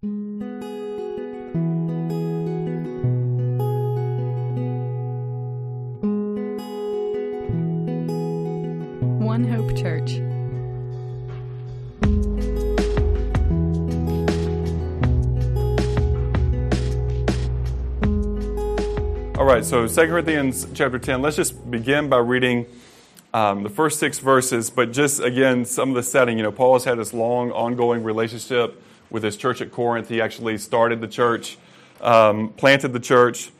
One Hope Church. All right, so 2 Corinthians chapter 10, let's just begin by reading um, the first six verses, but just again, some of the setting. You know, Paul has had this long, ongoing relationship with his church at Corinth. He actually started the church, um, planted the church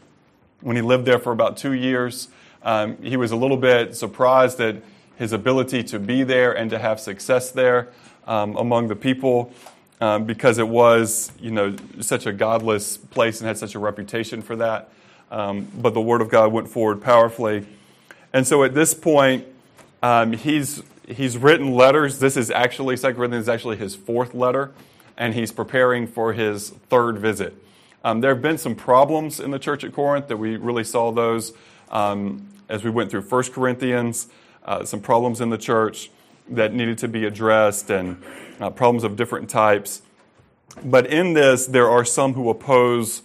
when he lived there for about two years. Um, he was a little bit surprised at his ability to be there and to have success there um, among the people. Um, because it was, you know, such a godless place and had such a reputation for that. Um, but the Word of God went forward powerfully. And so at this point, um, he's, he's written letters. This is actually, 2 Corinthians is actually his fourth letter, and he's preparing for his third visit. Um, there have been some problems in the church at Corinth that we really saw those um, as we went through 1 Corinthians, uh, some problems in the church that needed to be addressed, and uh, problems of different types. But in this, there are some who oppose,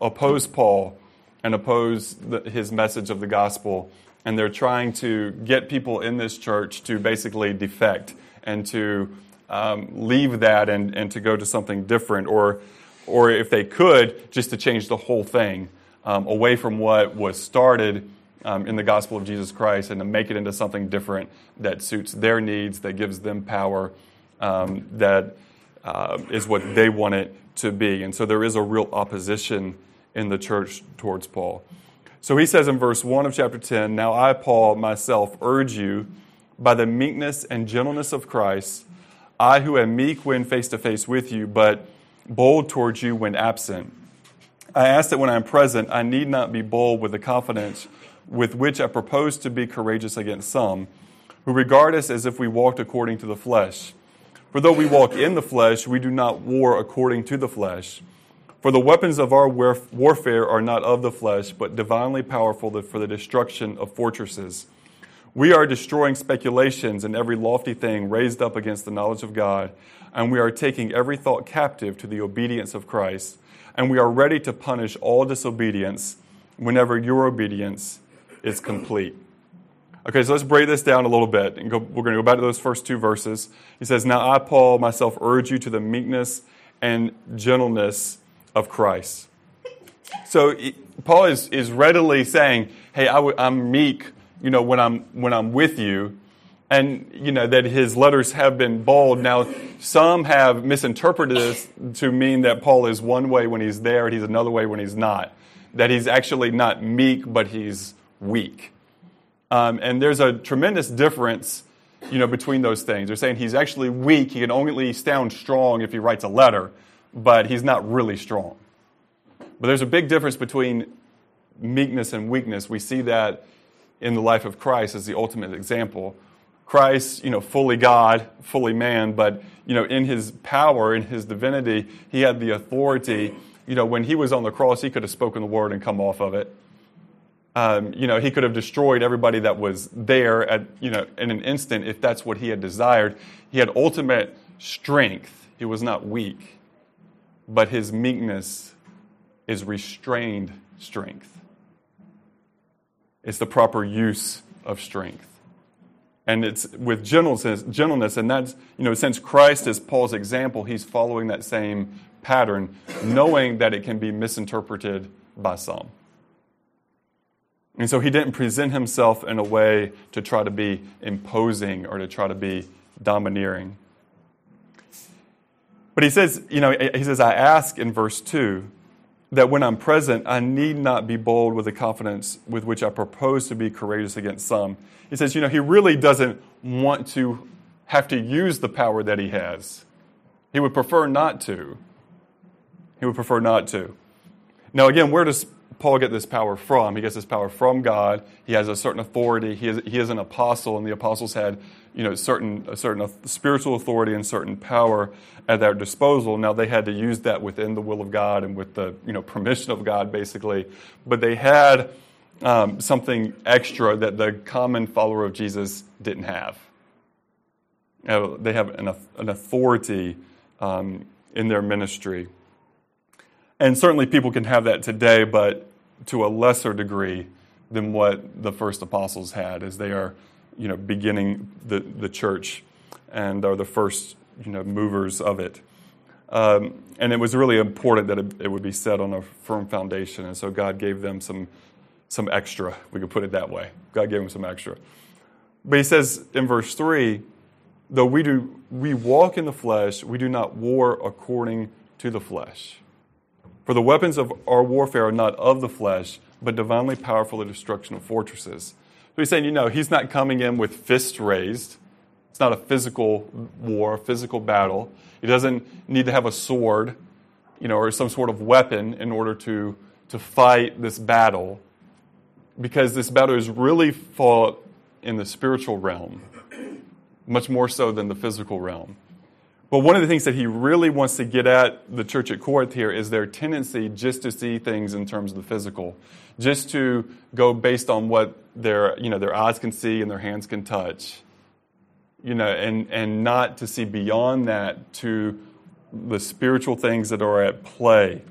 oppose Paul and oppose the, his message of the gospel. And they're trying to get people in this church to basically defect and to um, leave that and, and to go to something different, or, or if they could, just to change the whole thing um, away from what was started um, in the gospel of Jesus Christ and to make it into something different that suits their needs, that gives them power, um, that uh, is what they want it to be. And so there is a real opposition in the church towards Paul. So he says in verse 1 of chapter 10 Now I, Paul, myself, urge you by the meekness and gentleness of Christ, I who am meek when face to face with you, but bold towards you when absent. I ask that when I am present, I need not be bold with the confidence with which I propose to be courageous against some, who regard us as if we walked according to the flesh. For though we walk in the flesh, we do not war according to the flesh. For the weapons of our warfare are not of the flesh, but divinely powerful for the destruction of fortresses. We are destroying speculations and every lofty thing raised up against the knowledge of God, and we are taking every thought captive to the obedience of Christ, and we are ready to punish all disobedience whenever your obedience is complete. Okay, so let's break this down a little bit, and go, we're going to go back to those first two verses. He says, Now I, Paul, myself urge you to the meekness and gentleness of Christ. So Paul is, is readily saying, hey, i w- I'm meek, you know, when I'm, when I'm with you. And, you know, that his letters have been bold. Now, some have misinterpreted this to mean that Paul is one way when he's there and he's another way when he's not. That he's actually not meek, but he's weak. Um, and there's a tremendous difference, you know, between those things. They're saying he's actually weak. He can only sound strong if he writes a letter but he's not really strong. But there's a big difference between meekness and weakness. We see that in the life of Christ as the ultimate example. Christ, you know, fully God, fully man, but you know, in his power, in his divinity, he had the authority. You know, when he was on the cross, he could have spoken the word and come off of it. Um, you know, he could have destroyed everybody that was there at, you know, in an instant if that's what he had desired. He had ultimate strength. He was not weak but his meekness is restrained strength. It's the proper use of strength. And it's with gentleness, gentleness, and that's, you know, since Christ is Paul's example, he's following that same pattern, knowing that it can be misinterpreted by some. And so he didn't present himself in a way to try to be imposing or to try to be domineering. But he says, you know, he says, I ask in verse 2 that when I'm present, I need not be bold with the confidence with which I propose to be courageous against some. He says, you know, he really doesn't want to have to use the power that he has. He would prefer not to. He would prefer not to. Now, again, where does Paul get this power from? He gets this power from God. He has a certain authority. He is, he is an apostle, and the apostles had you know, certain, a certain spiritual authority and certain power at their disposal. Now they had to use that within the will of God and with the you know, permission of God, basically. But they had um, something extra that the common follower of Jesus didn't have. You know, they have an, an authority um, in their ministry. And certainly people can have that today, but to a lesser degree than what the first apostles had as they are you know, beginning the, the church and are the first you know, movers of it. Um, and it was really important that it, it, would be set on a firm foundation. And so God gave them some, some extra. We could put it that way. God gave them some extra. But he says in verse 3 though we, do, we walk in the flesh, we do not war according to the flesh. For the weapons of our warfare are not of the flesh, but divinely powerful the destruction of fortresses. So he's saying, you know, he's not coming in with fists raised. It's not a physical war, a physical battle. He doesn't need to have a sword, you know, or some sort of weapon in order to, to fight this battle. Because this battle is really fought in the spiritual realm, much more so than the physical realm. But one of the things that he really wants to get at the church at Corinth here is their tendency just to see things in terms of the physical, just to go based on what their, you know, their eyes can see and their hands can touch, you know, and, and not to see beyond that to the spiritual things that are at play.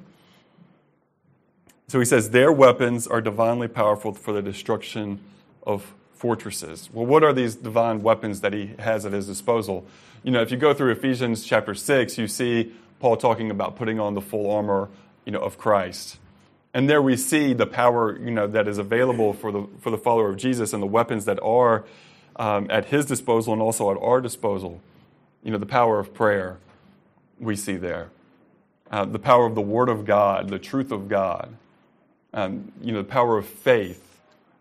So he says, their weapons are divinely powerful for the destruction of fortresses. Well, what are these divine weapons that he has at his disposal? You know, if you go through Ephesians chapter 6, you see Paul talking about putting on the full armor, you know, of Christ. And there we see the power, you know, that is available for the, for the follower of Jesus and the weapons that are um, at his disposal and also at our disposal. You know, the power of prayer we see there. Uh, the power of the Word of God, the truth of God. Um, you know, the power of faith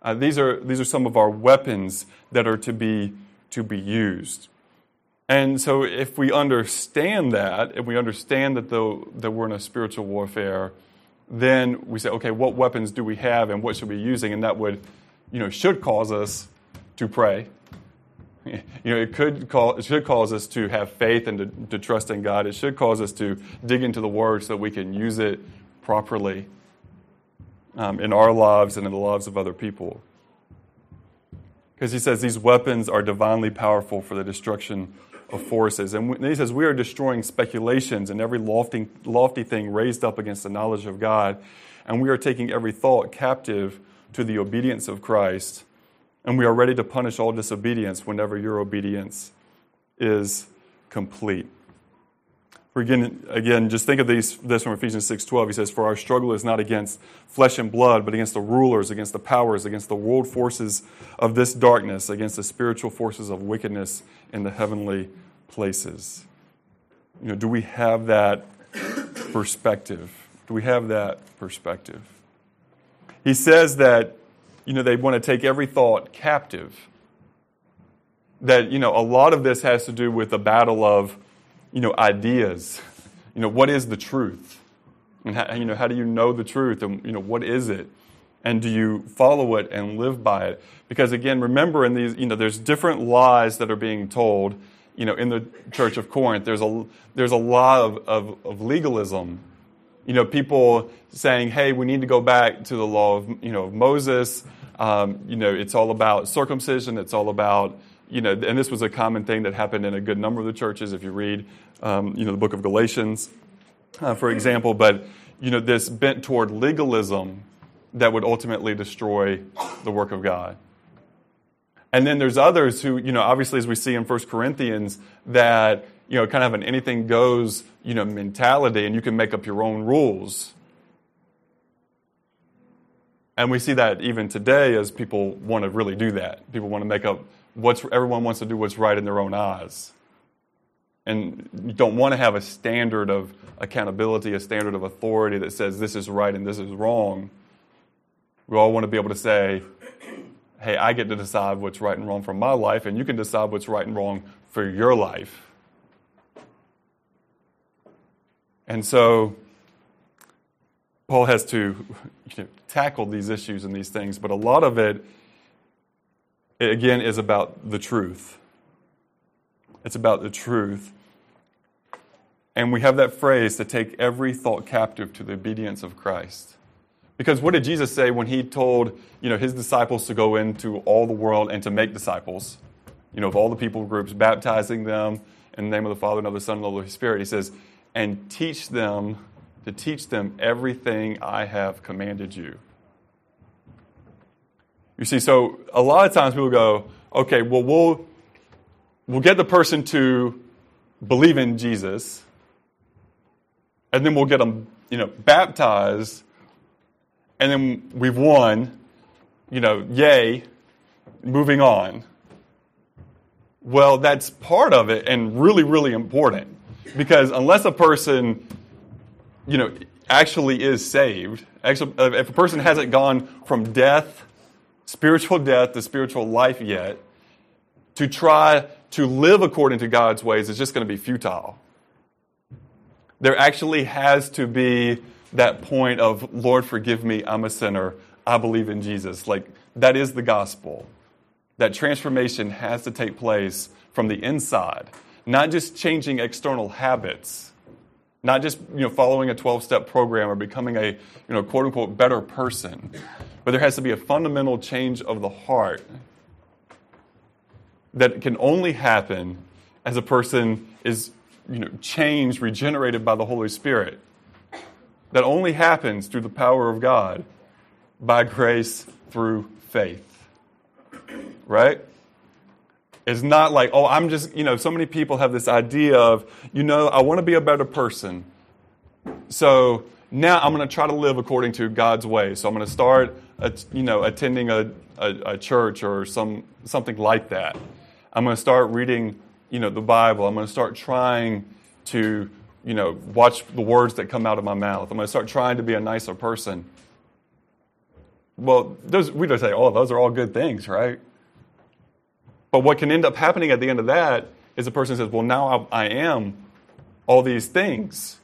uh, these, are, these are some of our weapons that are to be, to be used. And so, if we understand that, if we understand that, the, that we're in a spiritual warfare, then we say, okay, what weapons do we have and what should we be using? And that would, you know, should cause us to pray. You know, it could call, it should cause us to have faith and to, to trust in God. It should cause us to dig into the Word so that we can use it properly um, in our lives and in the lives of other people. Because he says these weapons are divinely powerful for the destruction of forces. And he says we are destroying speculations and every lofty, lofty thing raised up against the knowledge of God. And we are taking every thought captive to the obedience of Christ. And we are ready to punish all disobedience whenever your obedience is complete. Again, again, just think of these, this from Ephesians 6.12. He says, For our struggle is not against flesh and blood, but against the rulers, against the powers, against the world forces of this darkness, against the spiritual forces of wickedness in the heavenly places. You know, do we have that perspective? Do we have that perspective? He says that, you know, they want to take every thought captive. That, you know, a lot of this has to do with the battle of you know, ideas. You know, what is the truth? And how, you know, how do you know the truth? And you know, what is it? And do you follow it and live by it? Because again, remember in these, you know, there's different lies that are being told. You know, in the Church of Corinth, there's a there's a lot of, of, of legalism. You know, people saying, "Hey, we need to go back to the law of you know of Moses." Um, you know, it's all about circumcision. It's all about you know, and this was a common thing that happened in a good number of the churches. If you read, um, you know, the book of Galatians, uh, for example, but you know, this bent toward legalism that would ultimately destroy the work of God. And then there's others who, you know, obviously as we see in 1 Corinthians, that, you know, kind of an anything goes, you know, mentality and you can make up your own rules. And we see that even today as people want to really do that. People want to make up what's everyone wants to do what's right in their own eyes. And you don't want to have a standard of accountability, a standard of authority that says this is right and this is wrong. We all want to be able to say, hey, I get to decide what's right and wrong for my life, and you can decide what's right and wrong for your life. And so Paul has to you know, tackle these issues and these things, but a lot of it it again is about the truth. It's about the truth. And we have that phrase to take every thought captive to the obedience of Christ. Because what did Jesus say when he told you know, his disciples to go into all the world and to make disciples? You know, of all the people groups, baptizing them in the name of the Father and of the Son and of the Holy Spirit. He says, and teach them to teach them everything I have commanded you. You see, so a lot of times people go, okay, well, we'll, we'll get the person to believe in Jesus, and then we'll get them, you know, baptized, and then we've won, you know, yay, moving on. Well, that's part of it and really, really important. Because unless a person, you know, actually is saved, actually, if a person hasn't gone from death, spiritual death to spiritual life yet, to try to live according to God's ways is just going to be futile. There actually has to be that point of, Lord, forgive me, I'm a sinner, I believe in Jesus. Like, that is the gospel. That transformation has to take place from the inside, not just changing external habits, not just you know, following a 12 step program or becoming a you know, quote unquote better person, but there has to be a fundamental change of the heart that can only happen as a person is you know, changed, regenerated by the Holy Spirit. That only happens through the power of God by grace through faith. Right? It's not like, oh, I'm just, you know, so many people have this idea of, you know, I want to be a better person. So now I'm going to try to live according to God's way. So I'm going to start, you know, attending a, a, a church or some, something like that. I'm going to start reading, you know, the Bible. I'm going to start trying to, you know, watch the words that come out of my mouth. I'm going to start trying to be a nicer person. Well, those, we don't say, oh, those are all good things, right? But what can end up happening at the end of that is a person says, well, now I, I am all these things.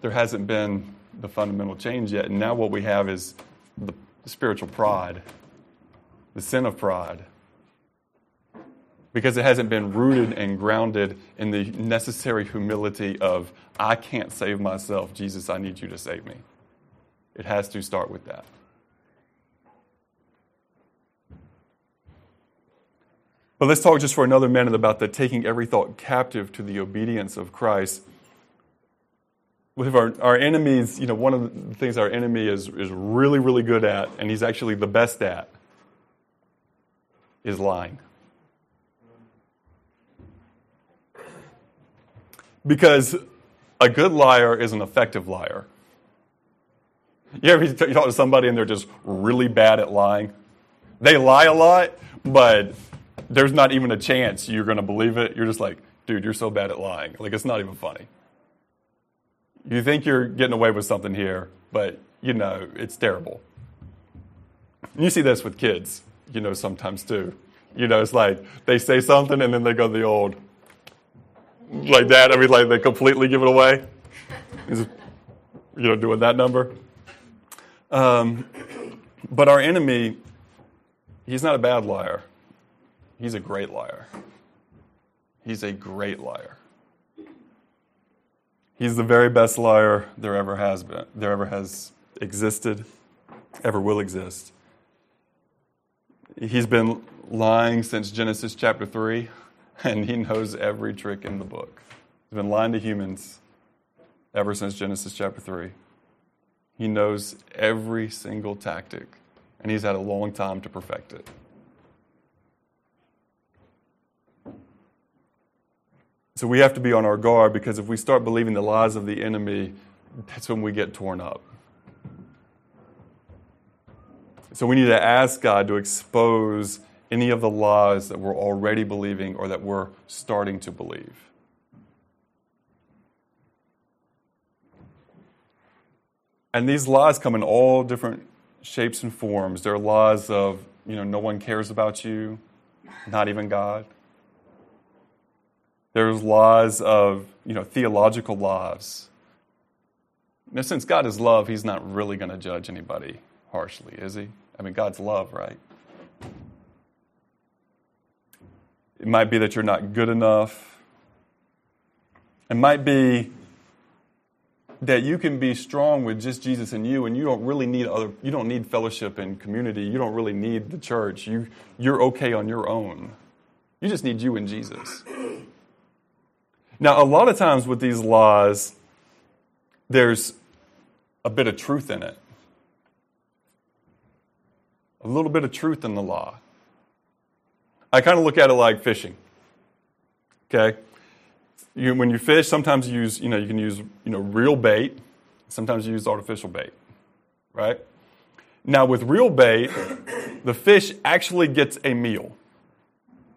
There hasn't been the fundamental change yet. And now what we have is the spiritual pride, the sin of pride. Because it hasn't been rooted and grounded in the necessary humility of, I can't save myself. Jesus, I need you to save me. It has to start with that. But let's talk just for another minute about the taking every thought captive to the obedience of Christ. With our, our enemies, you know, one of the things our enemy is, is really, really good at, and he's actually the best at, is lying. Because a good liar is an effective liar. You ever talk to somebody and they're just really bad at lying? They lie a lot, but there's not even a chance you're going to believe it. You're just like, dude, you're so bad at lying. Like, it's not even funny. You think you're getting away with something here, but, you know, it's terrible. And you see this with kids, you know, sometimes too. You know, it's like they say something and then they go the old, like that. I mean, like they completely give it away. you know, doing that number. Um, but our enemy, he's not a bad liar. He's a great liar. He's a great liar. He's the very best liar there ever has been, there ever has existed, ever will exist. He's been lying since Genesis chapter 3, and he knows every trick in the book. He's been lying to humans ever since Genesis chapter 3. He knows every single tactic, and he's had a long time to perfect it. So we have to be on our guard because if we start believing the lies of the enemy, that's when we get torn up. So we need to ask God to expose any of the lies that we're already believing or that we're starting to believe. And these lies come in all different shapes and forms. There are lies of, you know, no one cares about you, not even God. There's laws of, you know, theological laws. Now, since God is love, He's not really going to judge anybody harshly, is He? I mean, God's love, right? It might be that you're not good enough. It might be that you can be strong with just Jesus and you, and you don't really need other. You don't need fellowship and community. You don't really need the church. You you're okay on your own. You just need you and Jesus. Now, a lot of times with these laws, there's a bit of truth in it. A little bit of truth in the law. I kind of look at it like fishing. Okay? You, when you fish, sometimes you use, you know, you can use, you know, real bait. Sometimes you use artificial bait. Right? Now, with real bait, the fish actually gets a meal,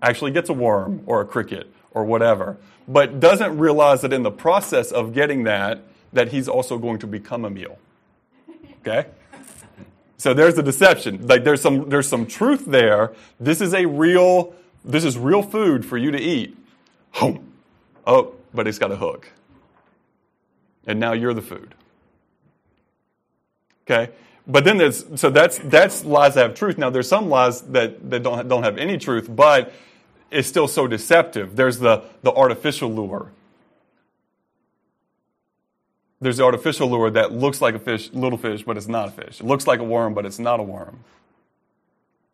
actually gets a worm or a cricket or whatever, but doesn't realize that in the process of getting that, that he's also going to become a meal. Okay? So there's a deception. Like there's some there's some truth there. This is a real this is real food for you to eat. Home. Oh, but it's got a hook. And now you're the food. Okay? But then there's so that's that's lies that have truth. Now there's some lies that, that don't don't have any truth, but it's still so deceptive. There's the the artificial lure. There's the artificial lure that looks like a fish, little fish, but it's not a fish. It looks like a worm, but it's not a worm.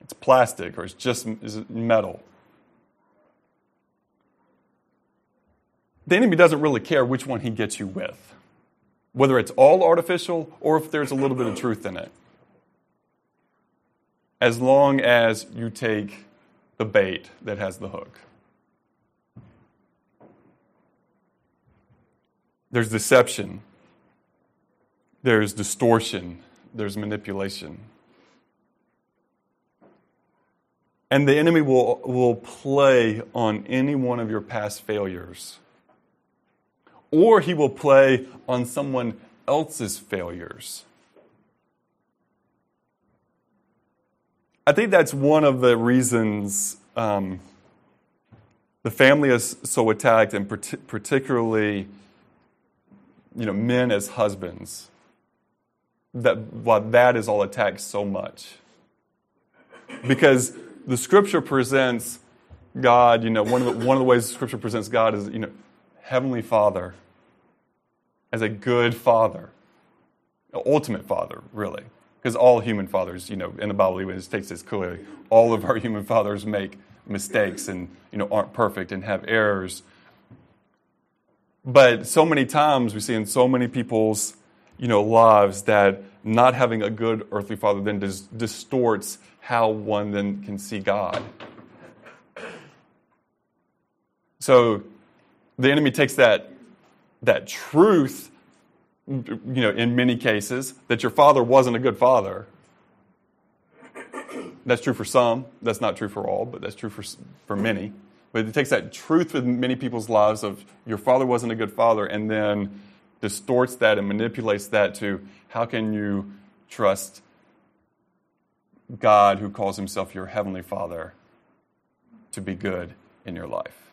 It's plastic or it's just metal. The enemy doesn't really care which one he gets you with whether it's all artificial or if there's a little bit of truth in it. As long as you take the bait that has the hook. There's deception, there's distortion, there's manipulation. And the enemy will, will play on any one of your past failures or he will play on someone else's failures. I think that's one of the reasons um, the family is so attacked, and particularly, you know, men as husbands. That why that is all attacked so much, because the Scripture presents God. You know, one of the, one of the ways the Scripture presents God is you know Heavenly Father as a good father, ultimate father, really. Because all human fathers, you know, in the Bible, even it states this clearly. All of our human fathers make mistakes and, you know, aren't perfect and have errors. But so many times we see in so many people's, you know, lives that not having a good earthly father then dis- distorts how one then can see God. So the enemy takes that, that truth, you know, in many cases, that your father wasn't a good father. That's true for some. That's not true for all, but that's true for, for many. But it takes that truth in many people's lives of your father wasn't a good father and then distorts that and manipulates that to how can you trust God who calls himself your heavenly father to be good in your life?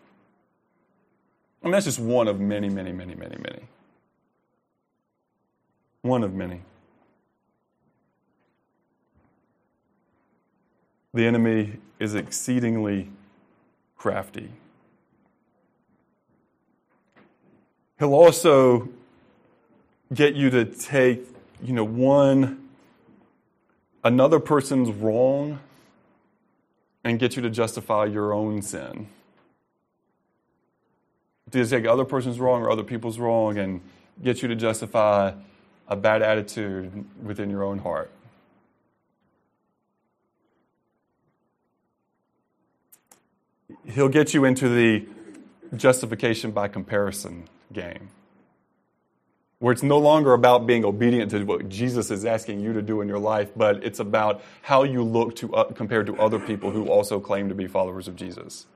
I mean, that's just one of many, many, many, many, many. One of many. The enemy is exceedingly crafty. He'll also get you to take, you know, one, another person's wrong and get you to justify your own sin to take other person's wrong or other people's wrong and get you to justify a bad attitude within your own heart. He'll get you into the justification by comparison game, where it's no longer about being obedient to what Jesus is asking you to do in your life, but it's about how you look to, uh, compared to other people who also claim to be followers of Jesus.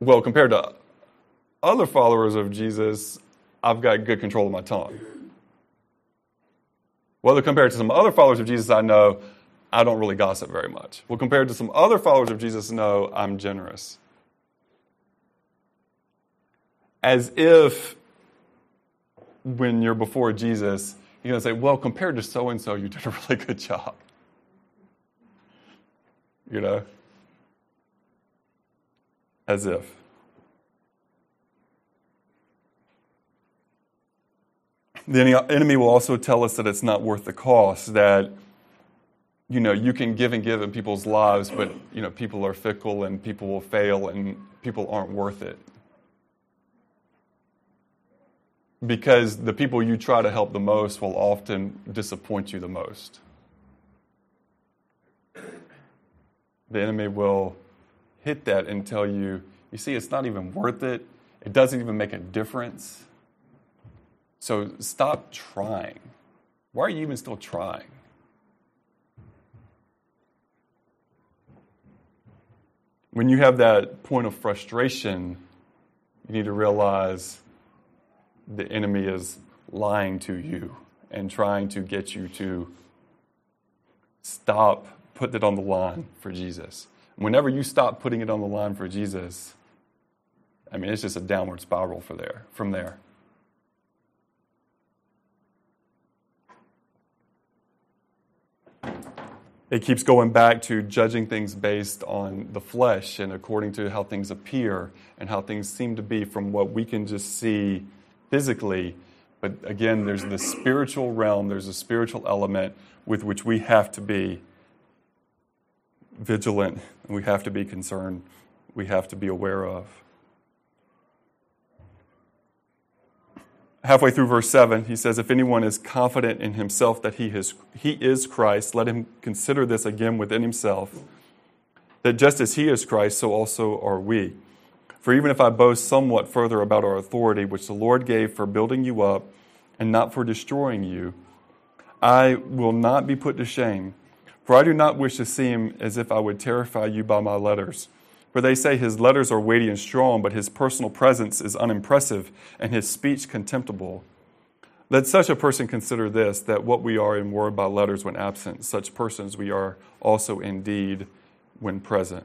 Well, compared to other followers of Jesus, I've got good control of my tongue. Well, compared to some other followers of Jesus I know, I don't really gossip very much. Well, compared to some other followers of Jesus, no, I'm generous. As if when you're before Jesus, you're going to say, well, compared to so and so, you did a really good job. You know? as if. The enemy will also tell us that it's not worth the cost, that you know, you can give and give in people's lives, but, you know, people are fickle and people will fail and people aren't worth it. Because the people you try to help the most will often disappoint you the most. The enemy will hit that and tell you, you see, it's not even worth it. It doesn't even make a difference. So stop trying. Why are you even still trying? When you have that point of frustration, you need to realize the enemy is lying to you and trying to get you to stop putting it on the line for Jesus. Whenever you stop putting it on the line for Jesus, I mean, it's just a downward spiral for there, from there. It keeps going back to judging things based on the flesh and according to how things appear and how things seem to be from what we can just see physically. But again, there's the spiritual realm, there's a spiritual element with which we have to be vigilant, we have to be concerned, we have to be aware of. Halfway through verse 7, he says, If anyone is confident in himself that he is, he is Christ, let him consider this again within himself, that just as he is Christ, so also are we. For even if I boast somewhat further about our authority, which the Lord gave for building you up and not for destroying you, I will not be put to shame. For I do not wish to seem as if I would terrify you by my letters. For they say his letters are weighty and strong, but his personal presence is unimpressive and his speech contemptible. Let such a person consider this that what we are in word by letters when absent, such persons we are also indeed when present.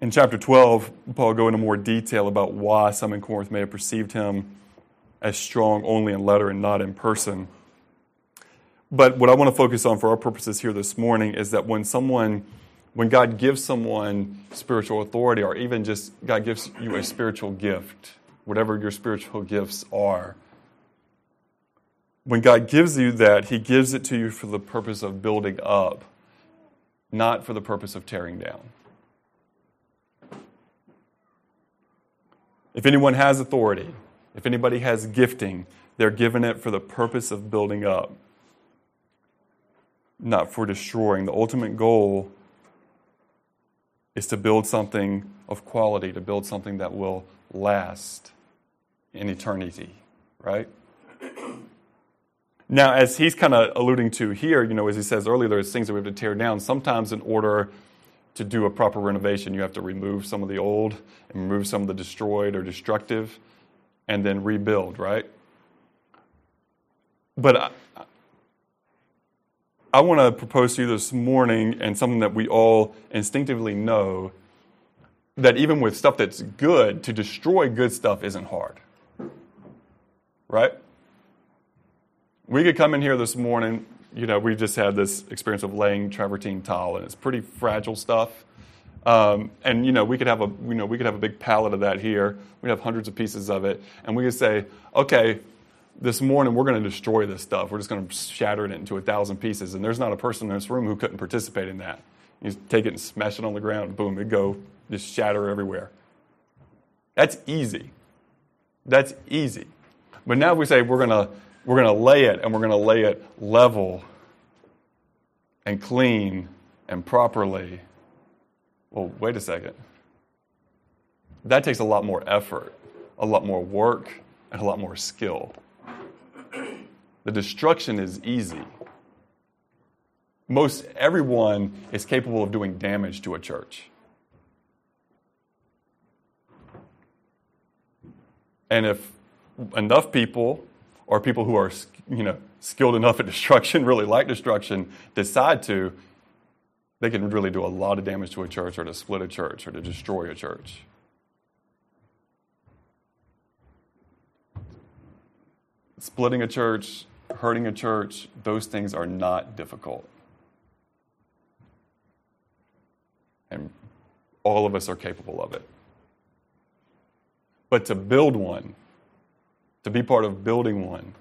In chapter 12, Paul go into more detail about why some in Corinth may have perceived him as strong only in letter and not in person. But what I want to focus on for our purposes here this morning is that when someone, when God gives someone spiritual authority, or even just God gives you a spiritual gift, whatever your spiritual gifts are, when God gives you that, He gives it to you for the purpose of building up, not for the purpose of tearing down. If anyone has authority, if anybody has gifting, they're given it for the purpose of building up not for destroying. The ultimate goal is to build something of quality, to build something that will last in eternity, right? Now, as he's kind of alluding to here, you know, as he says earlier, there's things that we have to tear down. Sometimes, in order to do a proper renovation, you have to remove some of the old and remove some of the destroyed or destructive and then rebuild, right? But want to propose to you this morning, and something that we all instinctively know that even with stuff that's good, to destroy good stuff isn't hard. Right? We could come in here this morning, you know, we just had this experience of laying travertine tile, and it's pretty fragile stuff. Um, and you know, we could have a you know we could have a big pallet of that here. We'd have hundreds of pieces of it, and we could say, okay, this morning we're going to destroy this stuff. We're just going to shatter it into a thousand pieces. And there's not a person in this room who couldn't participate in that. You take it and smash it on the ground, boom, it go, just shatter everywhere. That's easy. That's easy. But now if we say we're to we're going to lay it and we're going to lay it level and clean and properly. Well, wait a second. That takes a lot more effort, a lot more work, and a lot more skill. The destruction is easy. Most everyone is capable of doing damage to a church. And if enough people, or people who are you know, skilled enough at destruction, really like destruction, decide to, they can really do a lot of damage to a church or to split a church or to destroy a church. Splitting a church, hurting a church, those things are not difficult. And all of us are capable of it. But to build one, to be part of building one,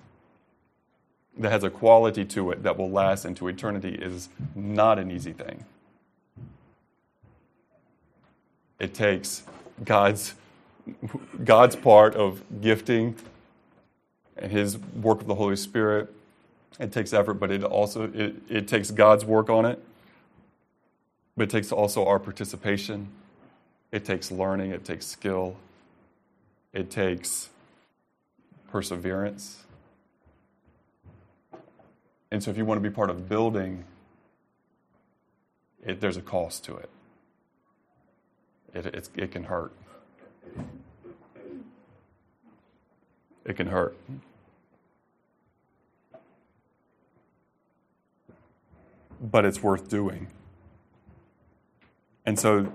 that has a quality to it that will last into eternity is not an easy thing. It takes God's, God's part of gifting his work of the Holy Spirit. It takes effort, but it also it, it takes God's work on it. But it takes also our participation. It takes learning, it takes skill, it takes perseverance. And so, if you want to be part of building, it, there's a cost to it. It, it can hurt. It can hurt. But it's worth doing. And so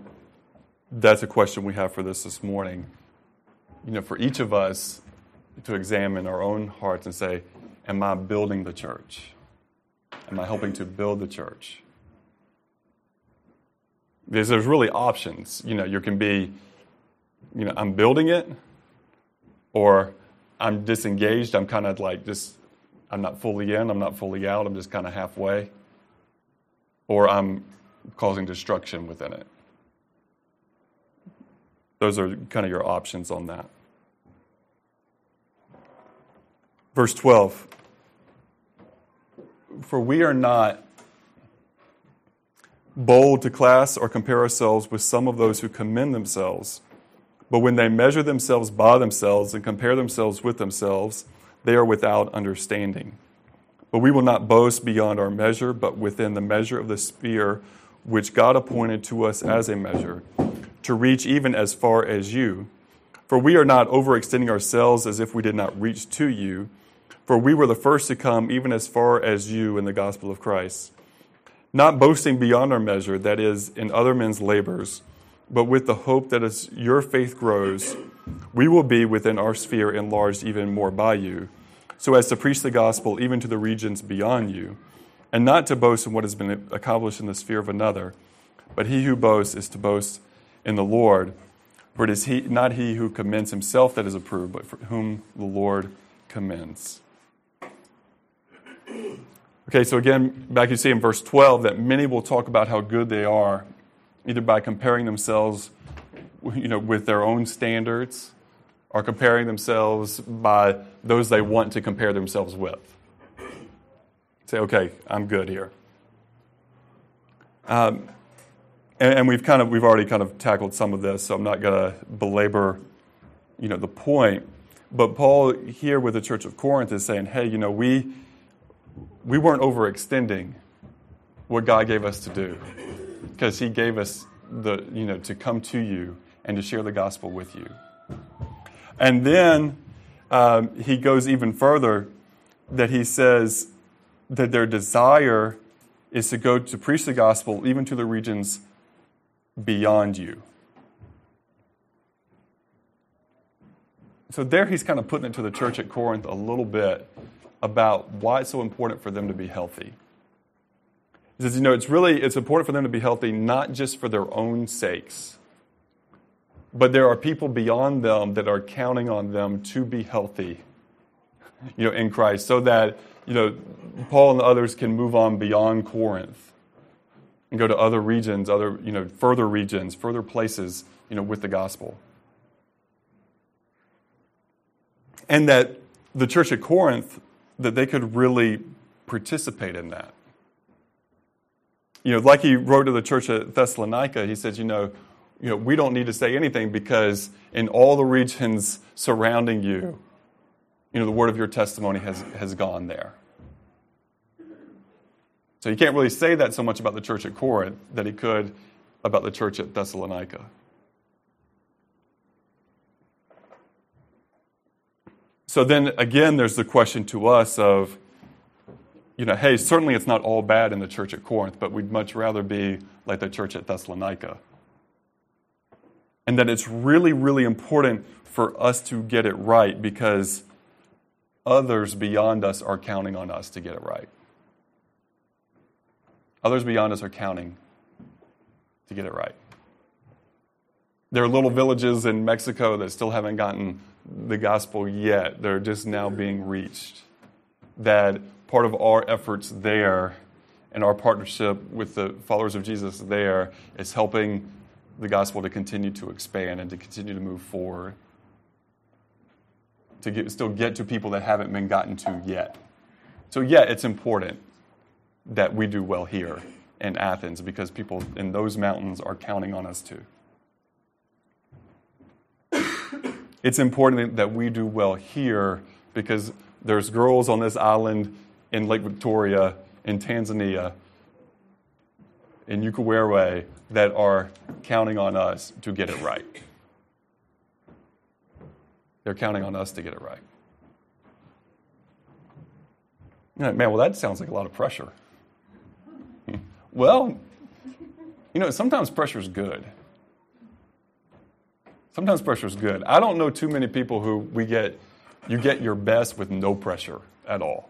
that's a question we have for this this morning. You know, for each of us to examine our own hearts and say, Am I building the church? Am I helping to build the church? Because there's really options. You know, you can be, you know, I'm building it, or I'm disengaged. I'm kind of like just, I'm not fully in, I'm not fully out, I'm just kind of halfway. Or I'm causing destruction within it. Those are kind of your options on that. Verse 12 For we are not bold to class or compare ourselves with some of those who commend themselves. But when they measure themselves by themselves and compare themselves with themselves, they are without understanding. But we will not boast beyond our measure, but within the measure of the sphere which God appointed to us as a measure, to reach even as far as you. For we are not overextending ourselves as if we did not reach to you, for we were the first to come even as far as you in the gospel of Christ. Not boasting beyond our measure, that is, in other men's labors, but with the hope that as your faith grows, we will be within our sphere enlarged even more by you, so as to preach the gospel even to the regions beyond you and not to boast in what has been accomplished in the sphere of another, but he who boasts is to boast in the Lord. For it is he, not he who commends himself that is approved, but for whom the Lord commends. Okay, so again, back you see in verse 12 that many will talk about how good they are, either by comparing themselves you know, with their own standards or comparing themselves by those they want to compare themselves with. Say, okay, I'm good here. Um, and, and, we've kind of we've already kind of tackled some of this, so I'm not going to belabor, you know, the point. But Paul here with the Church of Corinth is saying, hey, you know, we we weren't overextending what God gave us to do, because He gave us the you know to come to you and to share the gospel with you. And then um, he goes even further that he says that their desire is to go to preach the gospel even to the regions beyond you. So, there he's kind of putting it to the church at Corinth a little bit about why it's so important for them to be healthy. He says, you know, it's really it's important for them to be healthy not just for their own sakes, but there are people beyond them that are counting on them to be healthy, you know, in Christ, so that you know, Paul and the others can move on beyond Corinth and go to other regions, other, you know, further regions, further places, you know, with the gospel. And that the church at Corinth, that they could really participate in that. You know, like he wrote to the church at Thessalonica, he says, you know, you know, we don't need to say anything because in all the regions surrounding you, you know, the word of your testimony has, has gone there. So you can't really say that so much about the church at Corinth that he could about the church at Thessalonica. So then again, there's the question to us of, you know, hey, certainly it's not all bad in the church at Corinth, but we'd much rather be like the church at Thessalonica. And that it's really, really important for us to get it right because others beyond us are counting on us to get it right. Others beyond us are counting to get it right. There are little villages in Mexico that still haven't gotten the gospel yet. They're just now being reached. That part of our efforts there and our partnership with the followers of Jesus there is helping the gospel to continue to expand and to continue to move forward. To get, still get to people that haven't been gotten to yet. So, yeah, it's important that we do well here in Athens because people in those mountains are counting on us too. it's important that we do well here because there's girls on this island in Lake Victoria, in Tanzania, in Ukerewe that are counting on us to get it right. They're counting on us to get it right. man, well, that sounds like a lot of pressure. Well, you know, sometimes pressure is good. Sometimes pressure is good. I don't know too many people who we get, you get your best with no pressure at all.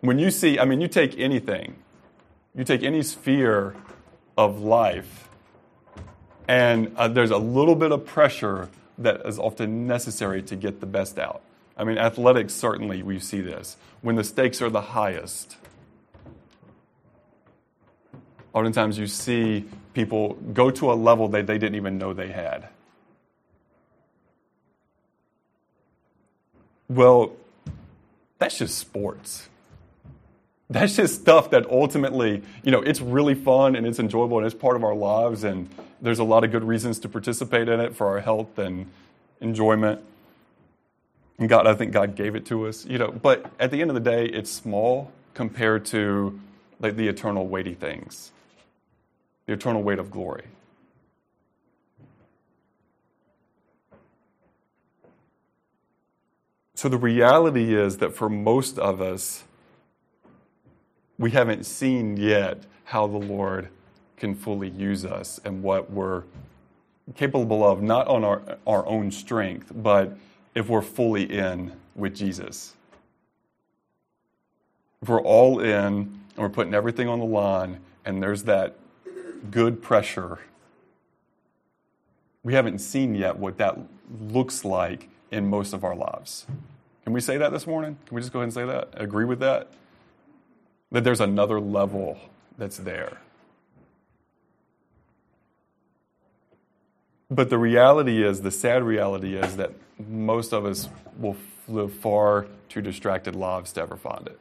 When you see, I mean, you take anything, you take any sphere of life, and uh, there's a little bit of pressure that is often necessary to get the best out. I mean, athletics, certainly, we see this. When the stakes are the highest, oftentimes you see people go to a level that they didn't even know they had. Well, that's just sports. That's just stuff that ultimately, you know, it's really fun and it's enjoyable and it's part of our lives, and there's a lot of good reasons to participate in it for our health and enjoyment. And God, I think God gave it to us, you know, but at the end of the day, it's small compared to like the eternal weighty things the eternal weight of glory. So the reality is that for most of us, we haven't seen yet how the Lord can fully use us and what we're capable of, not on our, our own strength, but if we're fully in with Jesus. If we're all in and we're putting everything on the line, and there's that good pressure. We haven't seen yet what that looks like in most of our lives. Can we say that this morning? Can we just go ahead and say that? Agree with that? That there's another level that's there. But the reality is, the sad reality is that most of us will live far too distracted lives to ever find it.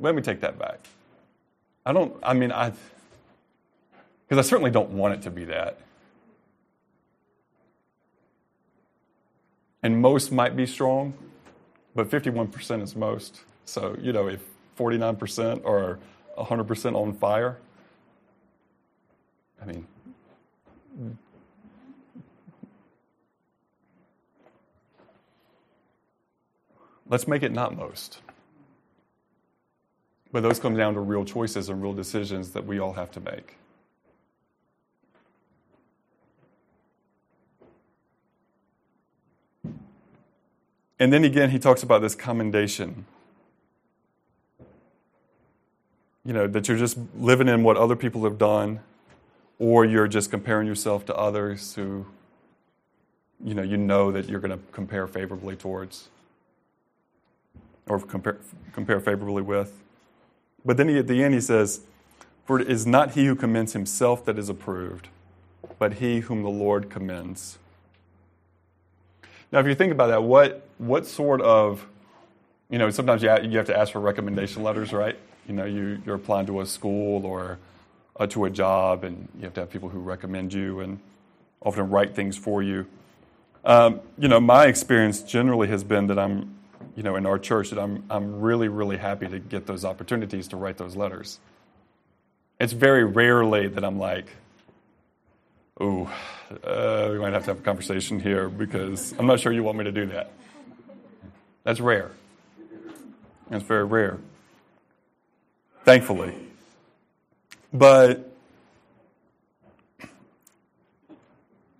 Let me take that back. I don't, I mean, I, because I certainly don't want it to be that. And most might be strong, but 51% is most. So, you know, if 49% are 100% on fire, I mean, let's make it not most. But those come down to real choices and real decisions that we all have to make. And then again, he talks about this commendation. You know, that you're just living in what other people have done, or you're just comparing yourself to others who, you know, you know that you're going to compare favorably towards, or compare, compare favorably with. But then he, at the end, he says, For it is not he who commends himself that is approved, but he whom the Lord commends. Now, if you think about that, what, what sort of, you know, sometimes you, you have to ask for recommendation letters, right? You know, you, you're applying to a school or uh, to a job, and you have to have people who recommend you and often write things for you. Um, you know, my experience generally has been that I'm, you know, in our church, that I'm, I'm really, really happy to get those opportunities to write those letters. It's very rarely that I'm like, oh, uh, we might have to have a conversation here because I'm not sure you want me to do that. That's rare. That's very rare. Thankfully. But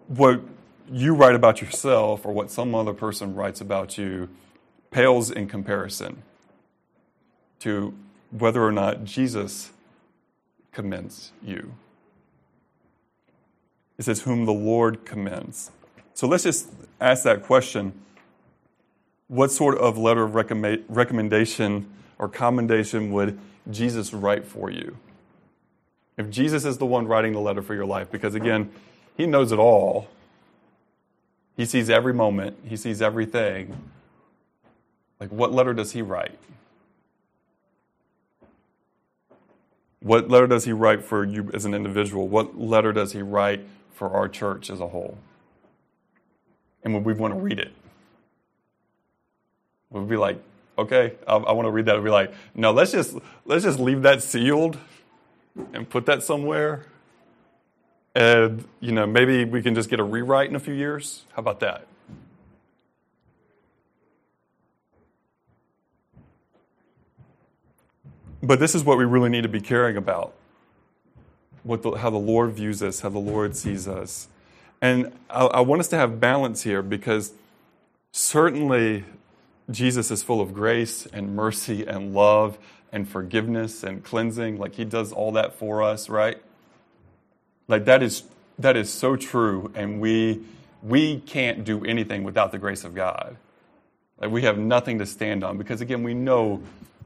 what you write about yourself or what some other person writes about you pales in comparison to whether or not Jesus commends you. It says, whom the Lord commends. So let's just ask that question. what sort of letter of recommendation or commendation would Jesus write for you? If Jesus is the one writing the letter for your life, because again, he knows it all. He sees every moment, he sees everything. Like, what letter does he write? What letter does he write for you as an individual? What letter does he write for our church as a whole? And would we want to read it? Would we be like, okay, I, I want to read that? Would be like, no, let's just let's just leave that sealed and put that somewhere. And you know, maybe we can just get a rewrite in a few years. How about that? But this is what we really need to be caring about what the, how the Lord views us, how the Lord sees us. And I, I want us to have balance here because certainly Jesus is full of grace and mercy and love and forgiveness and cleansing. Like he does all that for us, right? Like that is that is so true, and we we can't do anything without the grace of God. Like we have nothing to stand on because again we know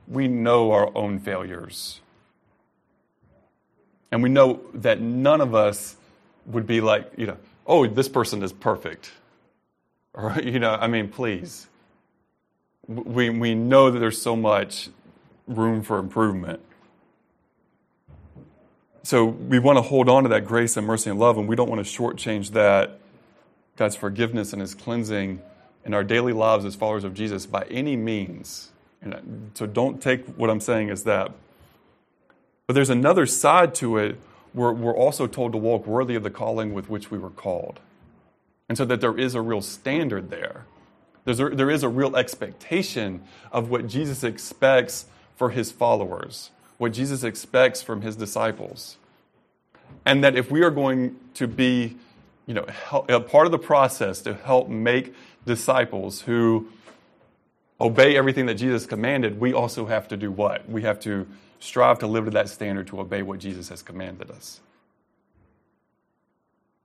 we know our own failures. And we know that none of us would be like, you know, oh, this person is perfect. Or, you know, I mean, please. We, we know that there's so much room for improvement. So we want to hold on to that grace and mercy and love, and we don't want to shortchange that, God's forgiveness and His cleansing in our daily lives as followers of Jesus by any means. And uh, so don't take what I'm saying as that. But there's another side to it where we're also told to walk worthy of the calling with which we were called. And so that there is a real standard there. There's a, there is a real expectation of what Jesus expects for his followers, what Jesus expects from his disciples. And that if we are going to be you know, help, a part of the process to help make disciples who obey everything that Jesus commanded, we also have to do what? We have to strive to live to that standard to obey what Jesus has commanded us.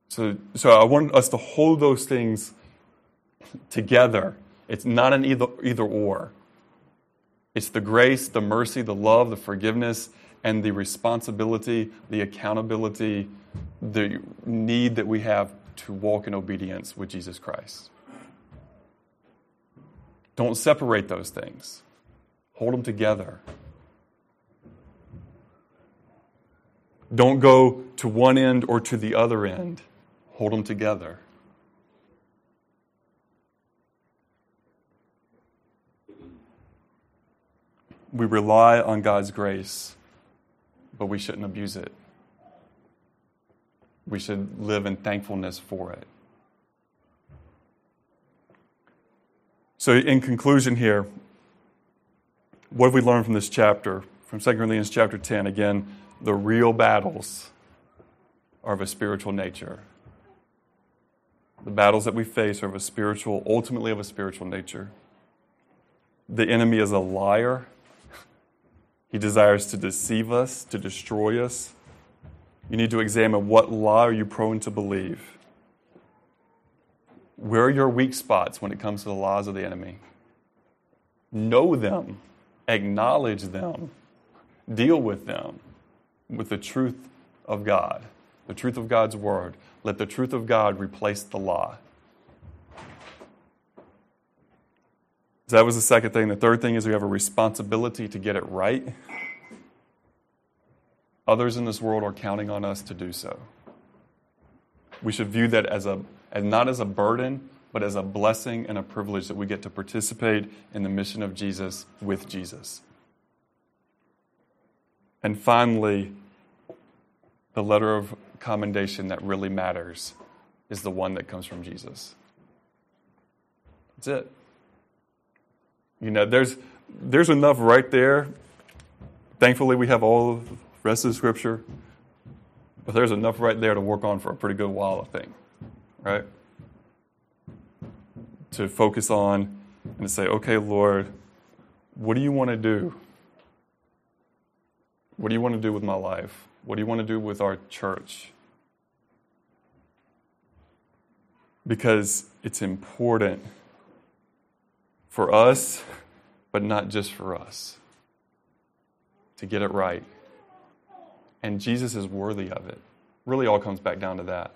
So, so I want us to hold those things together. It's not an either, either or. It's the grace, the mercy, the love, the forgiveness, and the responsibility, the accountability, the need that we have to walk in obedience with Jesus Christ. Don't separate those things, hold them together. Don't go to one end or to the other end, hold them together. We rely on God's grace, but we shouldn't abuse it. We should live in thankfulness for it. So, in conclusion, here, what have we learned from this chapter, from 2 Corinthians chapter 10? Again, the real battles are of a spiritual nature. The battles that we face are of a spiritual, ultimately of a spiritual nature. The enemy is a liar. He desires to deceive us, to destroy us. You need to examine what lie are you prone to believe. Where are your weak spots when it comes to the laws of the enemy? Know them, acknowledge them, deal with them with the truth of God, the truth of God's word. Let the truth of God replace the law. So that was the second thing. The third thing is we have a responsibility to get it right. Others in this world are counting on us to do so. We should view that as a and not as a burden, but as a blessing and a privilege that we get to participate in the mission of Jesus with Jesus. And finally, the letter of commendation that really matters is the one that comes from Jesus. That's it. You know, there's there's enough right there. Thankfully, we have all the rest of the scripture, but there's enough right there to work on for a pretty good while, I think right? To focus on and to say, okay, Lord, what do you want to do? What do you want to do with my life? What do you want to do with our church? Because it's important for us, but not just for us, to get it right. And Jesus is worthy of it. Really, all comes back down to that.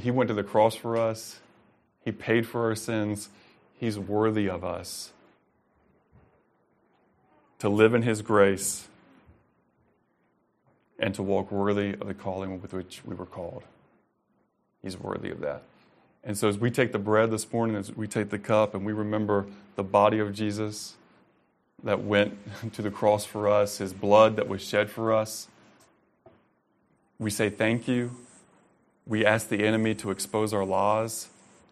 He went to the cross for us, He paid for our sins. He's worthy of us to live in His grace and to walk worthy of the calling with which we were called. He's worthy of that. And so, as we take the bread this morning, as we take the cup, and we remember the body of Jesus that went to the cross for us, his blood that was shed for us, we say thank you. We ask the enemy to expose our lies.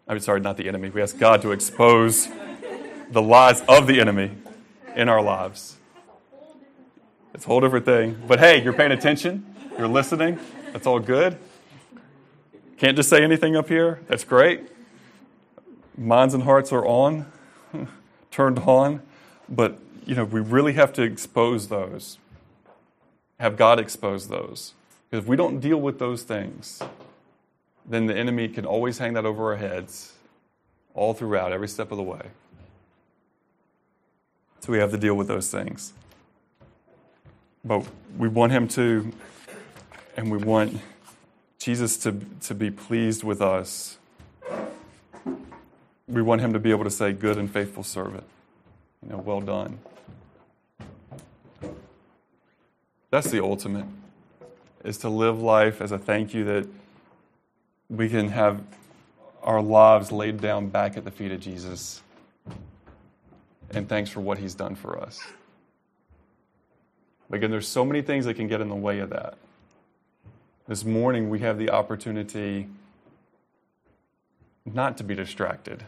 I'm sorry, not the enemy. We ask God to expose the lies of the enemy in our lives. It's a whole different thing. But hey, you're paying attention, you're listening. That's all good. Can't just say anything up here. That's great. Minds and hearts are on, turned on. But, you know, we really have to expose those, have God expose those. Because if we don't deal with those things, then the enemy can always hang that over our heads all throughout, every step of the way. So we have to deal with those things. But we want him to, and we want Jesus to, to be pleased with us. We want him to be able to say, Good and faithful servant. You know, well done. That's the ultimate, is to live life as a thank you that we can have our lives laid down back at the feet of Jesus. And thanks for what he's done for us. Again, there's so many things that can get in the way of that. This morning, we have the opportunity not to be distracted,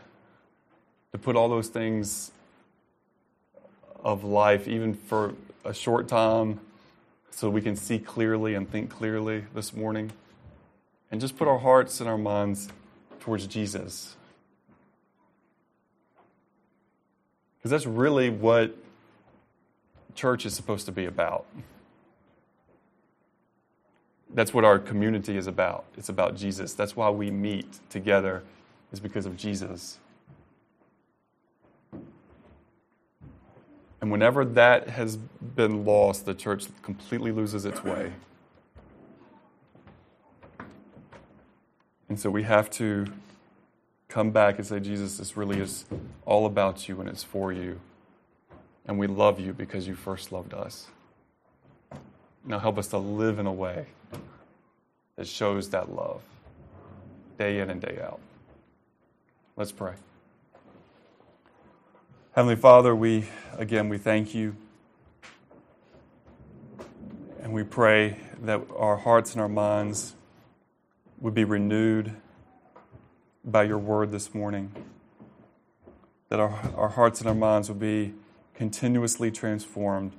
to put all those things of life, even for a short time, so we can see clearly and think clearly this morning, and just put our hearts and our minds towards Jesus. Because that's really what church is supposed to be about. That's what our community is about. It's about Jesus. That's why we meet together, is because of Jesus. And whenever that has been lost, the church completely loses its way. And so we have to come back and say, Jesus, this really is all about you and it's for you. And we love you because you first loved us. Now help us to live in a way that shows that love day in and day out. Let's pray. Heavenly Father, we again we thank you. And we pray that our hearts and our minds would be renewed by your word this morning. That our, our hearts and our minds would be continuously transformed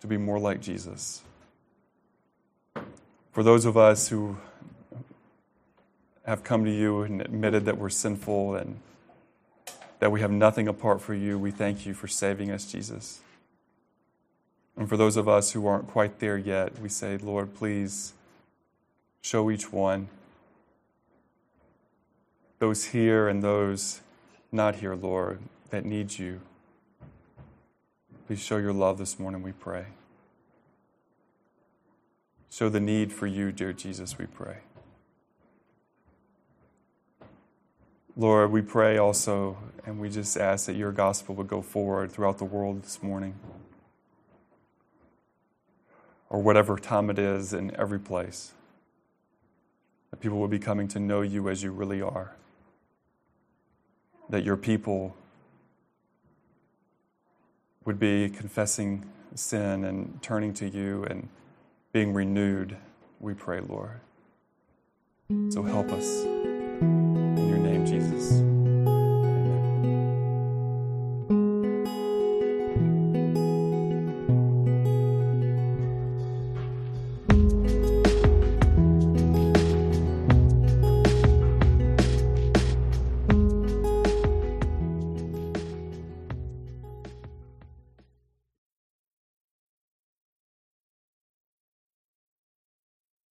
to be more like Jesus. For those of us who have come to you and admitted that we're sinful and that we have nothing apart from you, we thank you for saving us, Jesus. And for those of us who aren't quite there yet, we say, Lord, please show each one, those here and those not here, Lord, that need you. Please show your love this morning, we pray. Show the need for you, dear Jesus, we pray. Lord, we pray also, and we just ask that your gospel would go forward throughout the world this morning, or whatever time it is in every place. That people will be coming to know you as you really are. That your people would be confessing sin and turning to you and being renewed, we pray, Lord. So help us.